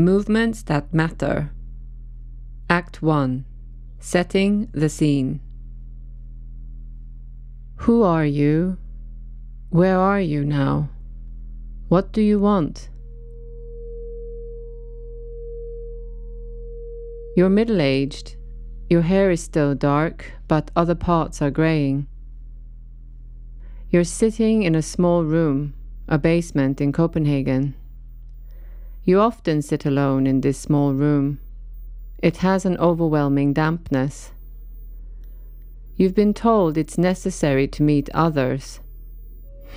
Movements that matter. Act 1 Setting the scene. Who are you? Where are you now? What do you want? You're middle aged. Your hair is still dark, but other parts are graying. You're sitting in a small room, a basement in Copenhagen. You often sit alone in this small room. It has an overwhelming dampness. You've been told it's necessary to meet others.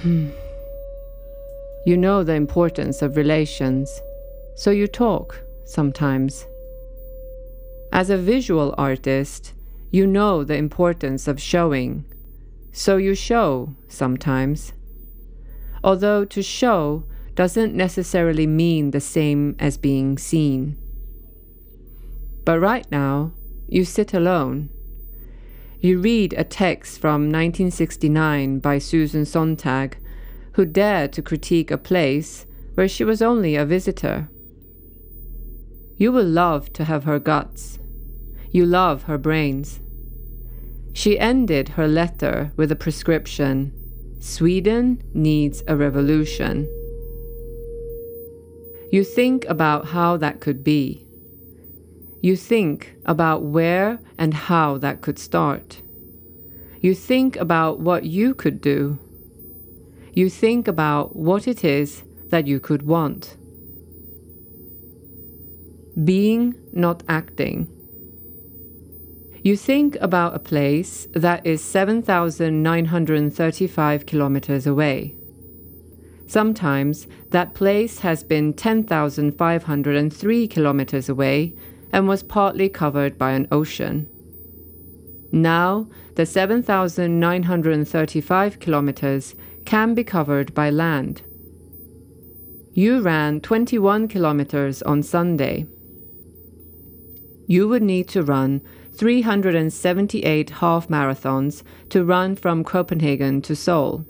Hmm. You know the importance of relations, so you talk sometimes. As a visual artist, you know the importance of showing, so you show sometimes. Although to show doesn't necessarily mean the same as being seen. But right now, you sit alone. You read a text from 1969 by Susan Sontag, who dared to critique a place where she was only a visitor. You will love to have her guts. You love her brains. She ended her letter with a prescription Sweden needs a revolution. You think about how that could be. You think about where and how that could start. You think about what you could do. You think about what it is that you could want. Being, not acting. You think about a place that is 7,935 kilometers away. Sometimes that place has been 10,503 kilometers away and was partly covered by an ocean. Now, the 7,935 kilometers can be covered by land. You ran 21 kilometers on Sunday. You would need to run 378 half marathons to run from Copenhagen to Seoul.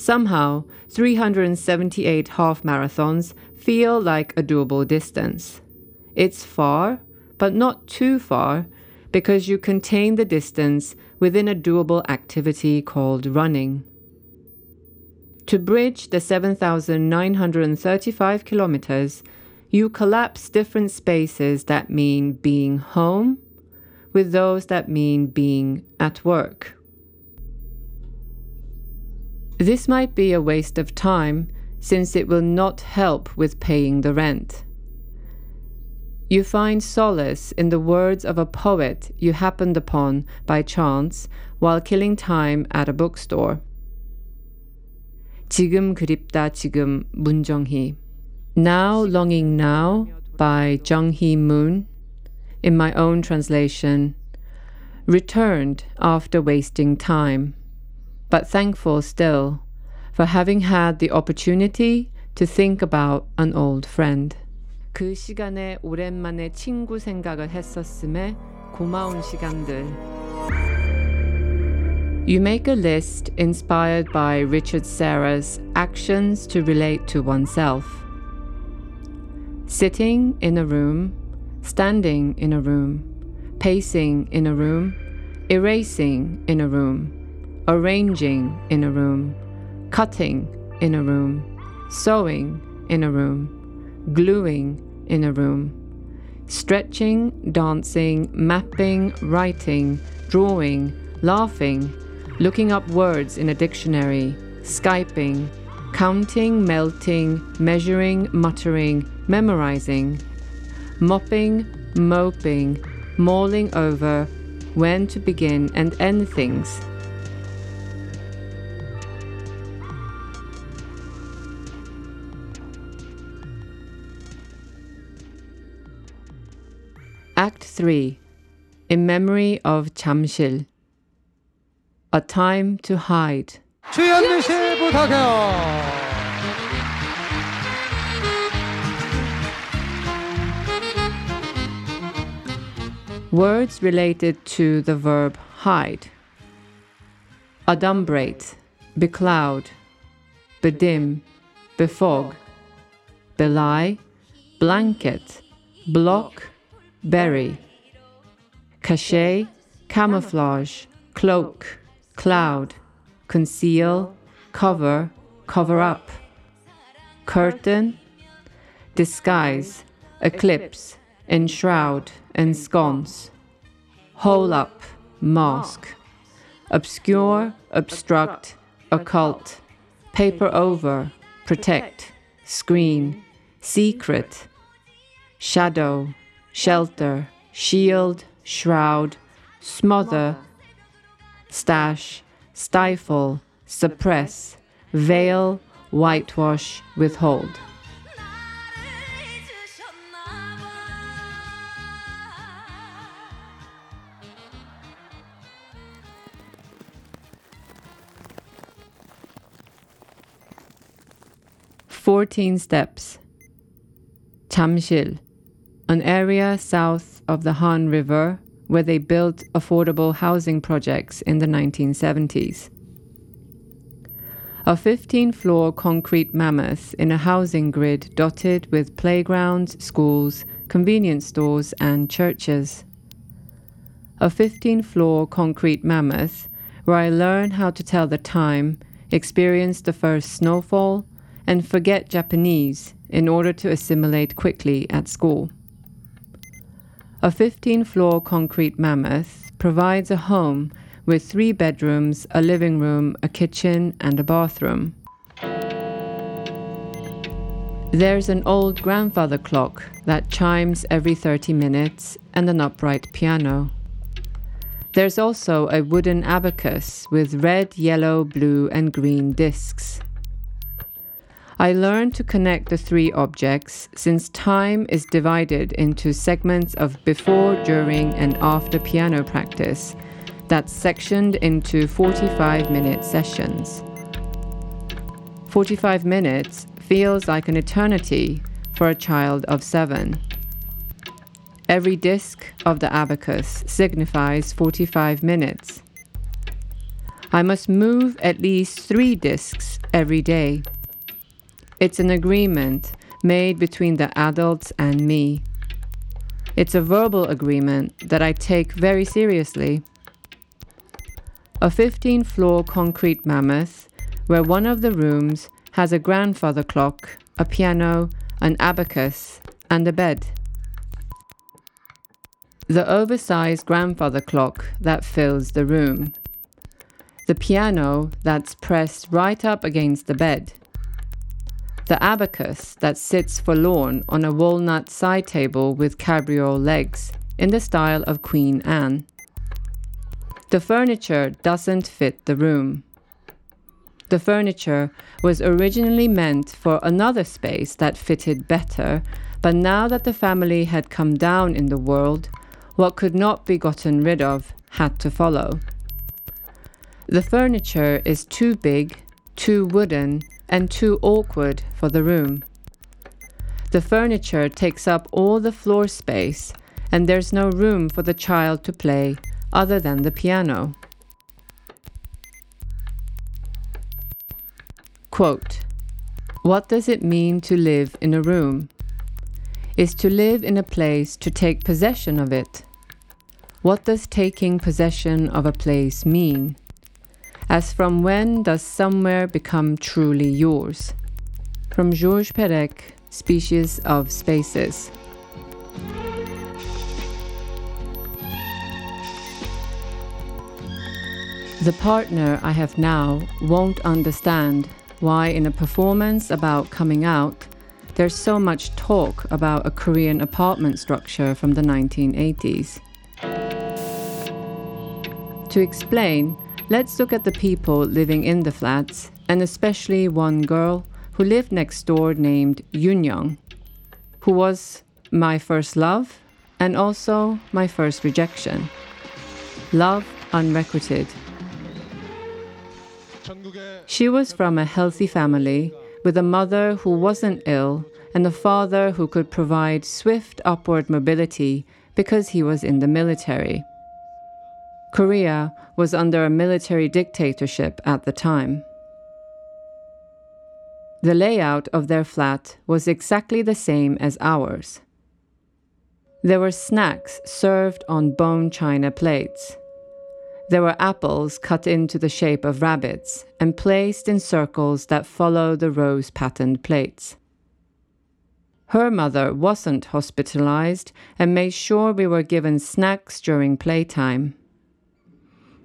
Somehow, 378 half marathons feel like a doable distance. It's far, but not too far, because you contain the distance within a doable activity called running. To bridge the 7,935 kilometers, you collapse different spaces that mean being home with those that mean being at work. This might be a waste of time since it will not help with paying the rent. You find solace in the words of a poet you happened upon by chance while killing time at a bookstore. 지금 그립다 지금 문정희. Now Longing Now by Jung Hee Moon, in my own translation, returned after wasting time but thankful still for having had the opportunity to think about an old friend. 그 시간에 오랜만에 친구 생각을 했었음에 고마운 시간들. You make a list inspired by Richard Serra's Actions to Relate to Oneself. Sitting in a room, standing in a room, pacing in a room, erasing in a room arranging in a room, cutting in a room, sewing in a room, gluing in a room, stretching, dancing, mapping, writing, drawing, laughing, looking up words in a dictionary, Skyping, counting, melting, measuring, muttering, memorizing, mopping, moping, mauling over, when to begin and end things 3 In Memory of Jamshil A Time to Hide. 주현미 씨 부탁해요. Words related to the verb hide. Adumbrate, becloud, bedim, befog, belie, blanket, block, bury. Cachet, camouflage, cloak, cloud, conceal, cover, cover up. Curtain, disguise, eclipse, enshroud, ensconce. Hole up, mask. Obscure, obstruct, occult. Paper over, protect, screen, secret. Shadow, shelter, shield, shroud, smother, stash, stifle, suppress, veil, whitewash, withhold. Fourteen steps. Chamsil, an area south of the Han River where they built affordable housing projects in the 1970s. A 15 floor concrete mammoth in a housing grid dotted with playgrounds, schools, convenience stores, and churches. A 15 floor concrete mammoth where I learn how to tell the time, experience the first snowfall, and forget Japanese in order to assimilate quickly at school. A 15 floor concrete mammoth provides a home with three bedrooms, a living room, a kitchen, and a bathroom. There's an old grandfather clock that chimes every 30 minutes and an upright piano. There's also a wooden abacus with red, yellow, blue, and green discs. I learned to connect the three objects since time is divided into segments of before, during, and after piano practice that's sectioned into 45 minute sessions. 45 minutes feels like an eternity for a child of seven. Every disc of the abacus signifies 45 minutes. I must move at least three discs every day. It's an agreement made between the adults and me. It's a verbal agreement that I take very seriously. A 15 floor concrete mammoth where one of the rooms has a grandfather clock, a piano, an abacus, and a bed. The oversized grandfather clock that fills the room. The piano that's pressed right up against the bed the abacus that sits forlorn on a walnut side table with cabriole legs, in the style of Queen Anne. The furniture doesn't fit the room. The furniture was originally meant for another space that fitted better, but now that the family had come down in the world, what could not be gotten rid of had to follow. The furniture is too big, too wooden, and too awkward for the room. The furniture takes up all the floor space, and there's no room for the child to play other than the piano. Quote What does it mean to live in a room? Is to live in a place to take possession of it. What does taking possession of a place mean? As from when does somewhere become truly yours? From Georges Perec, Species of Spaces. The partner I have now won't understand why, in a performance about coming out, there's so much talk about a Korean apartment structure from the 1980s. To explain, Let's look at the people living in the flats, and especially one girl who lived next door named Young, who was my first love and also my first rejection. Love unrequited. She was from a healthy family with a mother who wasn't ill and a father who could provide swift upward mobility because he was in the military. Korea was under a military dictatorship at the time. The layout of their flat was exactly the same as ours. There were snacks served on bone china plates. There were apples cut into the shape of rabbits and placed in circles that follow the rose patterned plates. Her mother wasn't hospitalized and made sure we were given snacks during playtime.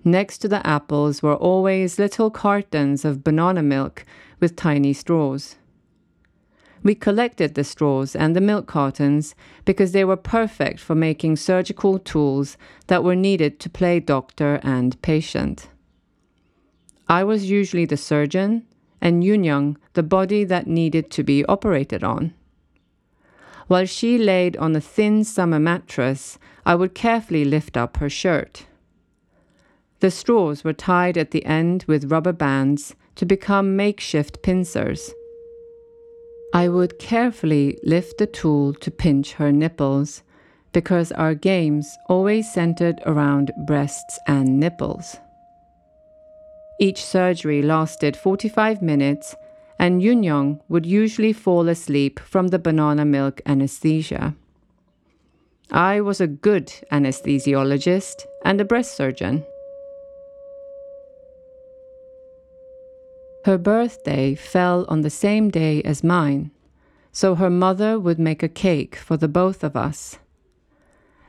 Next to the apples were always little cartons of banana milk with tiny straws. We collected the straws and the milk cartons because they were perfect for making surgical tools that were needed to play doctor and patient. I was usually the surgeon, and Yunyang the body that needed to be operated on. While she laid on a thin summer mattress, I would carefully lift up her shirt. The straws were tied at the end with rubber bands to become makeshift pincers. I would carefully lift the tool to pinch her nipples because our games always centered around breasts and nipples. Each surgery lasted 45 minutes, and Yunyong would usually fall asleep from the banana milk anesthesia. I was a good anesthesiologist and a breast surgeon. Her birthday fell on the same day as mine, so her mother would make a cake for the both of us.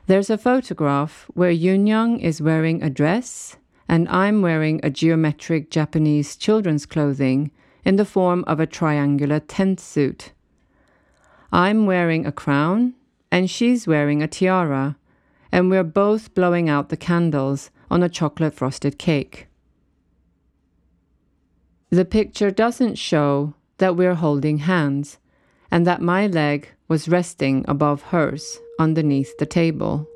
There's a photograph where Yunyang is wearing a dress and I'm wearing a geometric Japanese children's clothing in the form of a triangular tent suit. I'm wearing a crown and she's wearing a tiara, and we're both blowing out the candles on a chocolate frosted cake. The picture doesn't show that we're holding hands and that my leg was resting above hers underneath the table.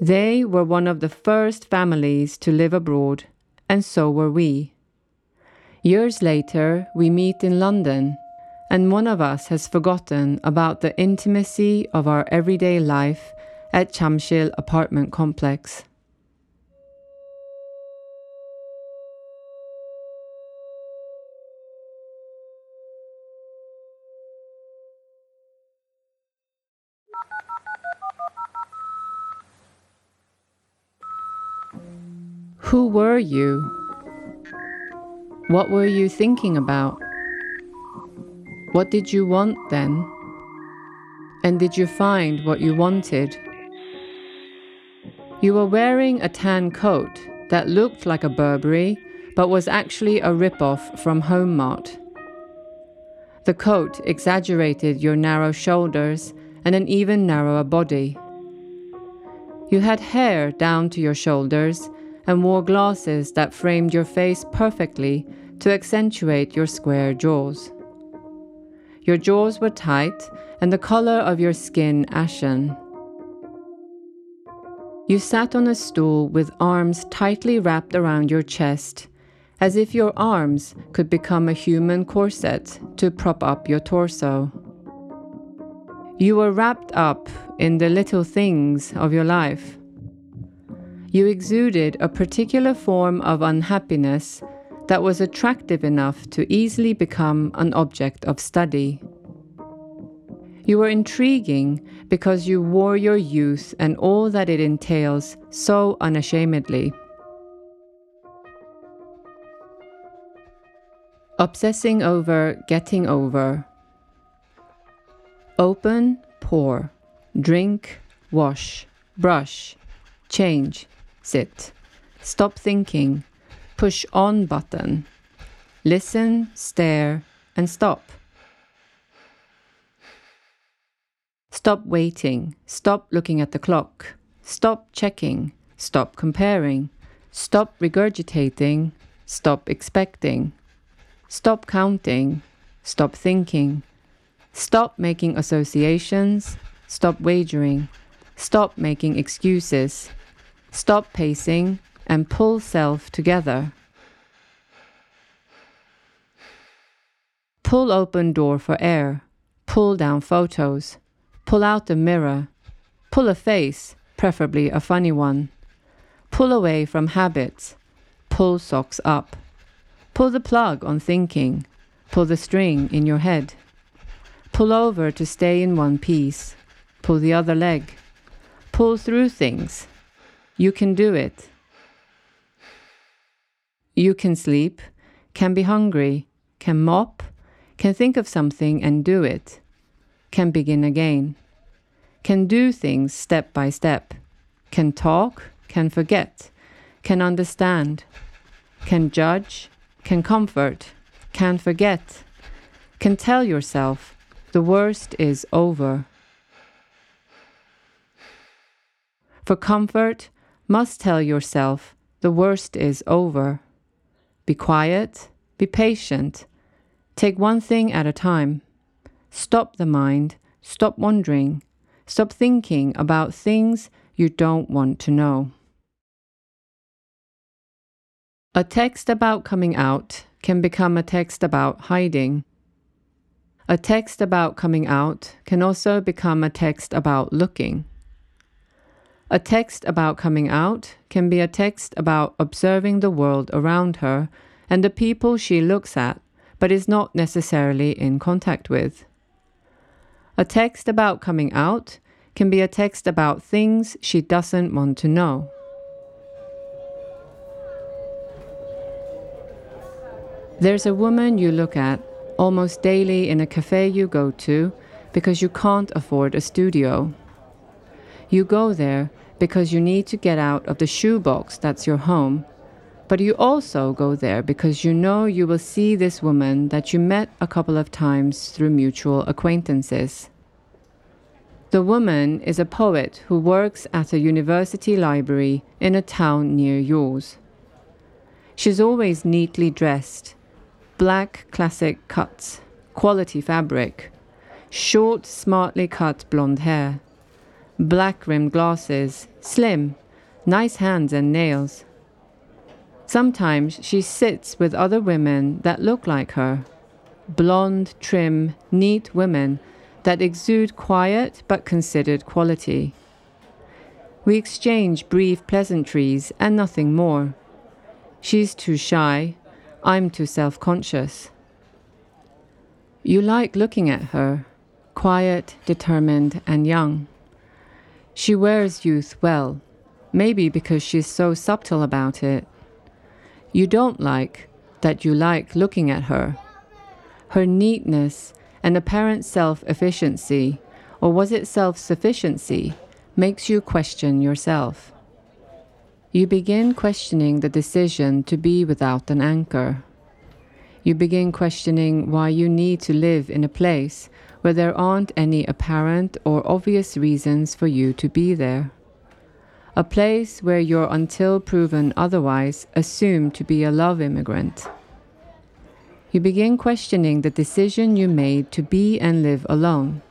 They were one of the first families to live abroad, and so were we. Years later, we meet in London, and one of us has forgotten about the intimacy of our everyday life at Chamshil apartment complex. Who were you? What were you thinking about? What did you want then? And did you find what you wanted? You were wearing a tan coat that looked like a Burberry, but was actually a rip-off from Home Mart. The coat exaggerated your narrow shoulders and an even narrower body. You had hair down to your shoulders and wore glasses that framed your face perfectly to accentuate your square jaws. Your jaws were tight and the color of your skin ashen. You sat on a stool with arms tightly wrapped around your chest, as if your arms could become a human corset to prop up your torso. You were wrapped up in the little things of your life you exuded a particular form of unhappiness that was attractive enough to easily become an object of study. You were intriguing because you wore your youth and all that it entails so unashamedly. Obsessing over getting over. Open, pour, drink, wash, brush, change, sit, stop thinking, push on button, listen, stare, and stop. Stop waiting, stop looking at the clock, stop checking, stop comparing, stop regurgitating, stop expecting, stop counting, stop thinking, stop making associations, stop wagering, stop making excuses, Stop pacing and pull self together. Pull open door for air. Pull down photos. Pull out the mirror. Pull a face, preferably a funny one. Pull away from habits. Pull socks up. Pull the plug on thinking. Pull the string in your head. Pull over to stay in one piece. Pull the other leg. Pull through things. You can do it. You can sleep, can be hungry, can mop, can think of something and do it, can begin again, can do things step by step, can talk, can forget, can understand, can judge, can comfort, can forget, can tell yourself the worst is over. For comfort, must tell yourself the worst is over. Be quiet, be patient, take one thing at a time. Stop the mind, stop wondering, stop thinking about things you don't want to know. A text about coming out can become a text about hiding. A text about coming out can also become a text about looking. A text about coming out can be a text about observing the world around her and the people she looks at, but is not necessarily in contact with. A text about coming out can be a text about things she doesn't want to know. There's a woman you look at almost daily in a cafe you go to because you can't afford a studio. You go there because you need to get out of the shoebox that's your home, but you also go there because you know you will see this woman that you met a couple of times through mutual acquaintances. The woman is a poet who works at a university library in a town near yours. She's always neatly dressed, black classic cuts, quality fabric, short, smartly cut blonde hair black rimmed glasses, slim, nice hands and nails. Sometimes she sits with other women that look like her blonde, trim, neat women that exude quiet but considered quality. We exchange brief pleasantries and nothing more. She's too shy, I'm too self conscious. You like looking at her, quiet, determined, and young. She wears youth well, maybe because she's so subtle about it. You don't like that you like looking at her. Her neatness and apparent self efficiency, or was it self sufficiency, makes you question yourself. You begin questioning the decision to be without an anchor. You begin questioning why you need to live in a place where there aren't any apparent or obvious reasons for you to be there. A place where you're, until proven otherwise, assumed to be a love immigrant. You begin questioning the decision you made to be and live alone.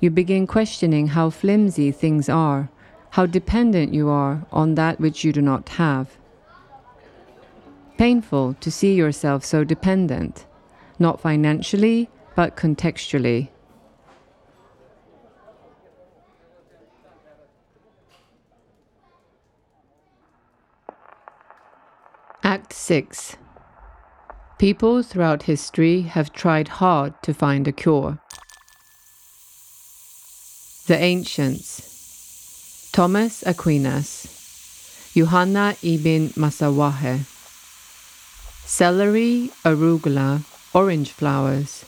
You begin questioning how flimsy things are, how dependent you are on that which you do not have. Painful to see yourself so dependent, not financially, but contextually. Act 6 People throughout history have tried hard to find a cure. The Ancients. Thomas Aquinas. Johanna ibn Masawaih Celery, arugula, orange flowers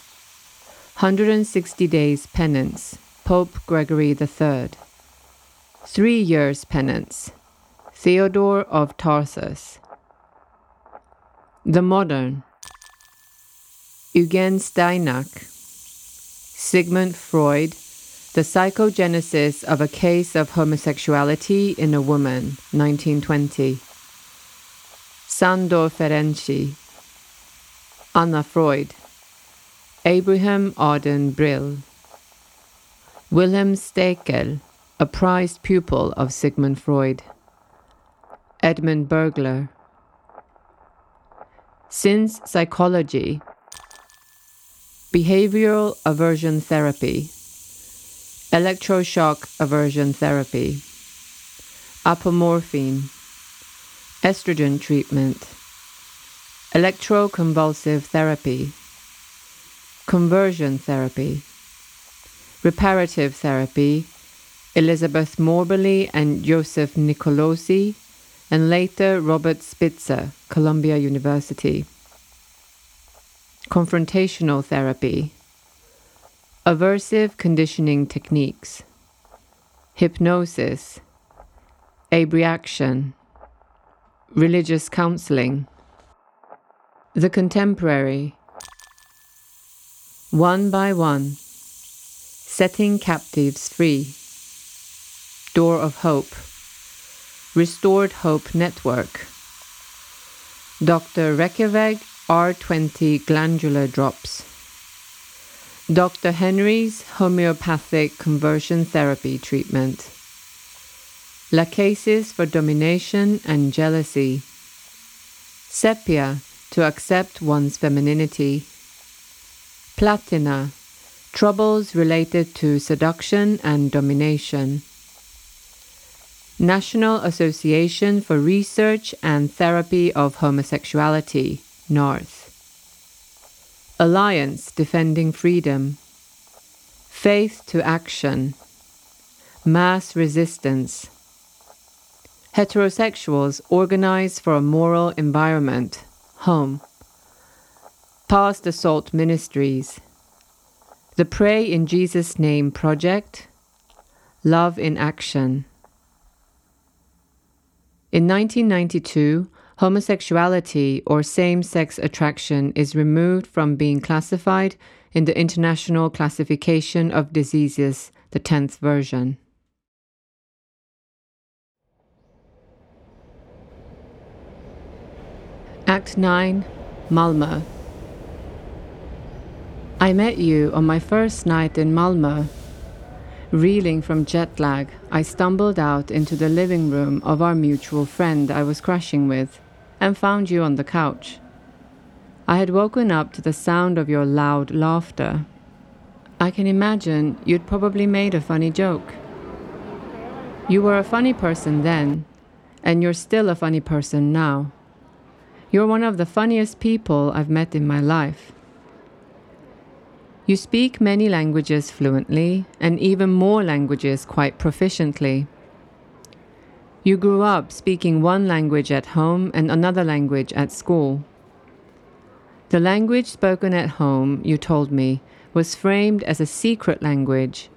160 Days Penance, Pope Gregory III. Three Years Penance, Theodore of Tarsus. The Modern, Eugen Steinach, Sigmund Freud, The Psychogenesis of a Case of Homosexuality in a Woman, 1920. Sandor Ferenczi, Anna Freud. Abraham Arden Brill, Wilhelm Stekel, a prized pupil of Sigmund Freud, Edmund Bergler. Since psychology, behavioral aversion therapy, electroshock aversion therapy, apomorphine, estrogen treatment, electroconvulsive therapy conversion therapy, reparative therapy, Elizabeth Moberly and Joseph Nicolosi, and later Robert Spitzer, Columbia University. Confrontational therapy, aversive conditioning techniques, hypnosis, abreaction, religious counseling. The contemporary, one by one, setting captives free, door of hope, restored hope network, Dr. Reckeweg R20 glandular drops, Dr. Henry's homeopathic conversion therapy treatment, Lachesis for domination and jealousy, Sepia to accept one's femininity, Platina, troubles related to seduction and domination. National Association for Research and Therapy of Homosexuality, NARTH. Alliance Defending Freedom. Faith to Action. Mass Resistance. Heterosexuals organize for a moral environment, home. Past Assault Ministries. The Pray in Jesus' Name Project. Love in Action. In 1992, homosexuality or same sex attraction is removed from being classified in the International Classification of Diseases, the 10th version. Act 9 Malmö. I met you on my first night in Malmö. Reeling from jet lag, I stumbled out into the living room of our mutual friend I was crashing with and found you on the couch. I had woken up to the sound of your loud laughter. I can imagine you'd probably made a funny joke. You were a funny person then, and you're still a funny person now. You're one of the funniest people I've met in my life. You speak many languages fluently and even more languages quite proficiently. You grew up speaking one language at home and another language at school. The language spoken at home, you told me, was framed as a secret language,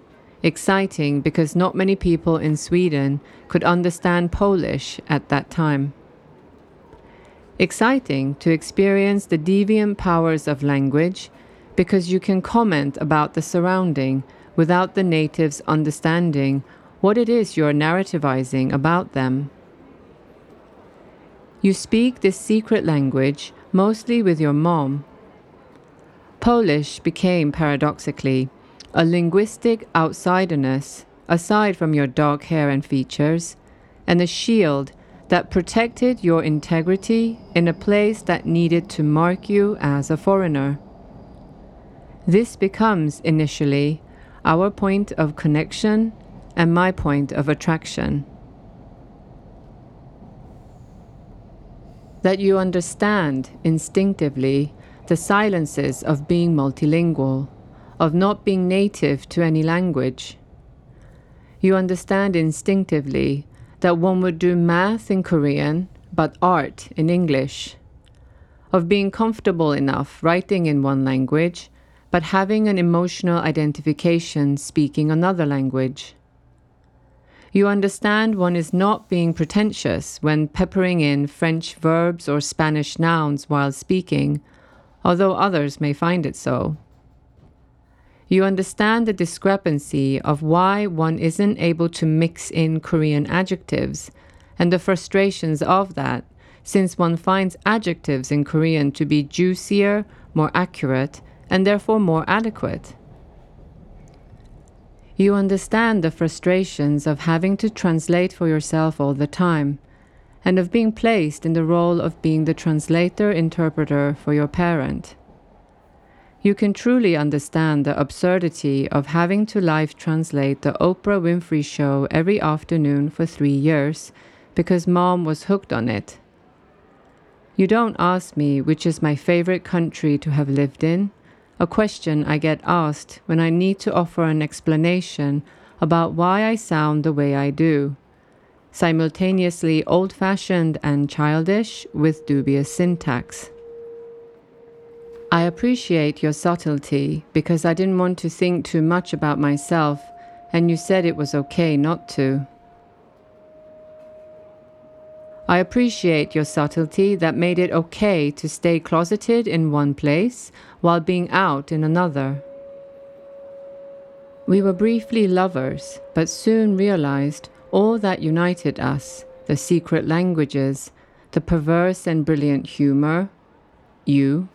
exciting because not many people in Sweden could understand Polish at that time. Exciting to experience the deviant powers of language because you can comment about the surrounding without the natives understanding what it is you're narrativizing about them. You speak this secret language mostly with your mom. Polish became paradoxically a linguistic outsiderness aside from your dark hair and features, and a shield that protected your integrity in a place that needed to mark you as a foreigner. This becomes initially our point of connection and my point of attraction. That you understand instinctively the silences of being multilingual, of not being native to any language. You understand instinctively that one would do math in Korean but art in English, of being comfortable enough writing in one language but having an emotional identification speaking another language. You understand one is not being pretentious when peppering in French verbs or Spanish nouns while speaking, although others may find it so. You understand the discrepancy of why one isn't able to mix in Korean adjectives and the frustrations of that, since one finds adjectives in Korean to be juicier, more accurate, and therefore more adequate. You understand the frustrations of having to translate for yourself all the time, and of being placed in the role of being the translator interpreter for your parent you can truly understand the absurdity of having to live translate the Oprah Winfrey show every afternoon for three years because mom was hooked on it. You don't ask me which is my favorite country to have lived in, a question I get asked when I need to offer an explanation about why I sound the way I do, simultaneously old fashioned and childish with dubious syntax. I appreciate your subtlety because I didn't want to think too much about myself, and you said it was okay not to. I appreciate your subtlety that made it okay to stay closeted in one place while being out in another. We were briefly lovers, but soon realized all that united us the secret languages, the perverse and brilliant humor, you,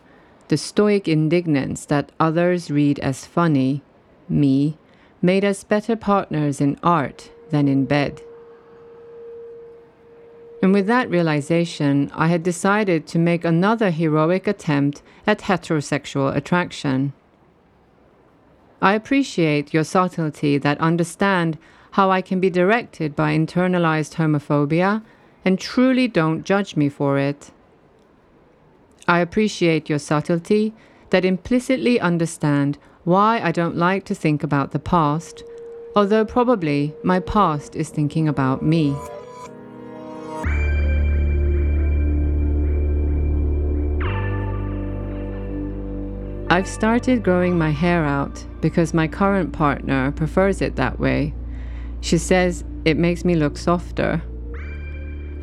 the stoic indignance that others read as funny, me, made us better partners in art than in bed. And with that realization, I had decided to make another heroic attempt at heterosexual attraction. I appreciate your subtlety that understand how I can be directed by internalized homophobia and truly don't judge me for it. I appreciate your subtlety that implicitly understand why I don't like to think about the past, although probably my past is thinking about me. I've started growing my hair out because my current partner prefers it that way. She says it makes me look softer.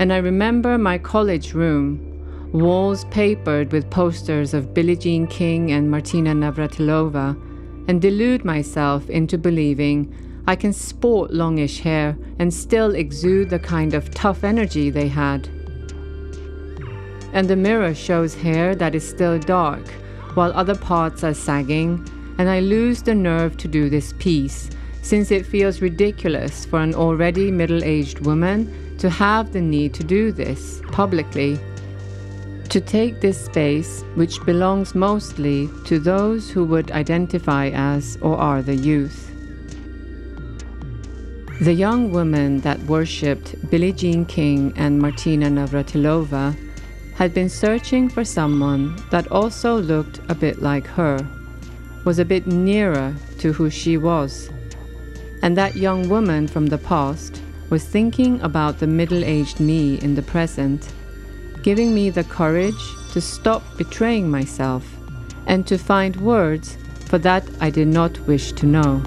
And I remember my college room, walls papered with posters of Billie Jean King and Martina Navratilova, and delude myself into believing I can sport longish hair and still exude the kind of tough energy they had. And the mirror shows hair that is still dark while other parts are sagging, and I lose the nerve to do this piece, since it feels ridiculous for an already middle aged woman to have the need to do this publicly. To take this space, which belongs mostly to those who would identify as or are the youth. The young women that worshipped Billie Jean King and Martina Navratilova had been searching for someone that also looked a bit like her, was a bit nearer to who she was. And that young woman from the past was thinking about the middle aged me in the present, giving me the courage to stop betraying myself and to find words for that I did not wish to know.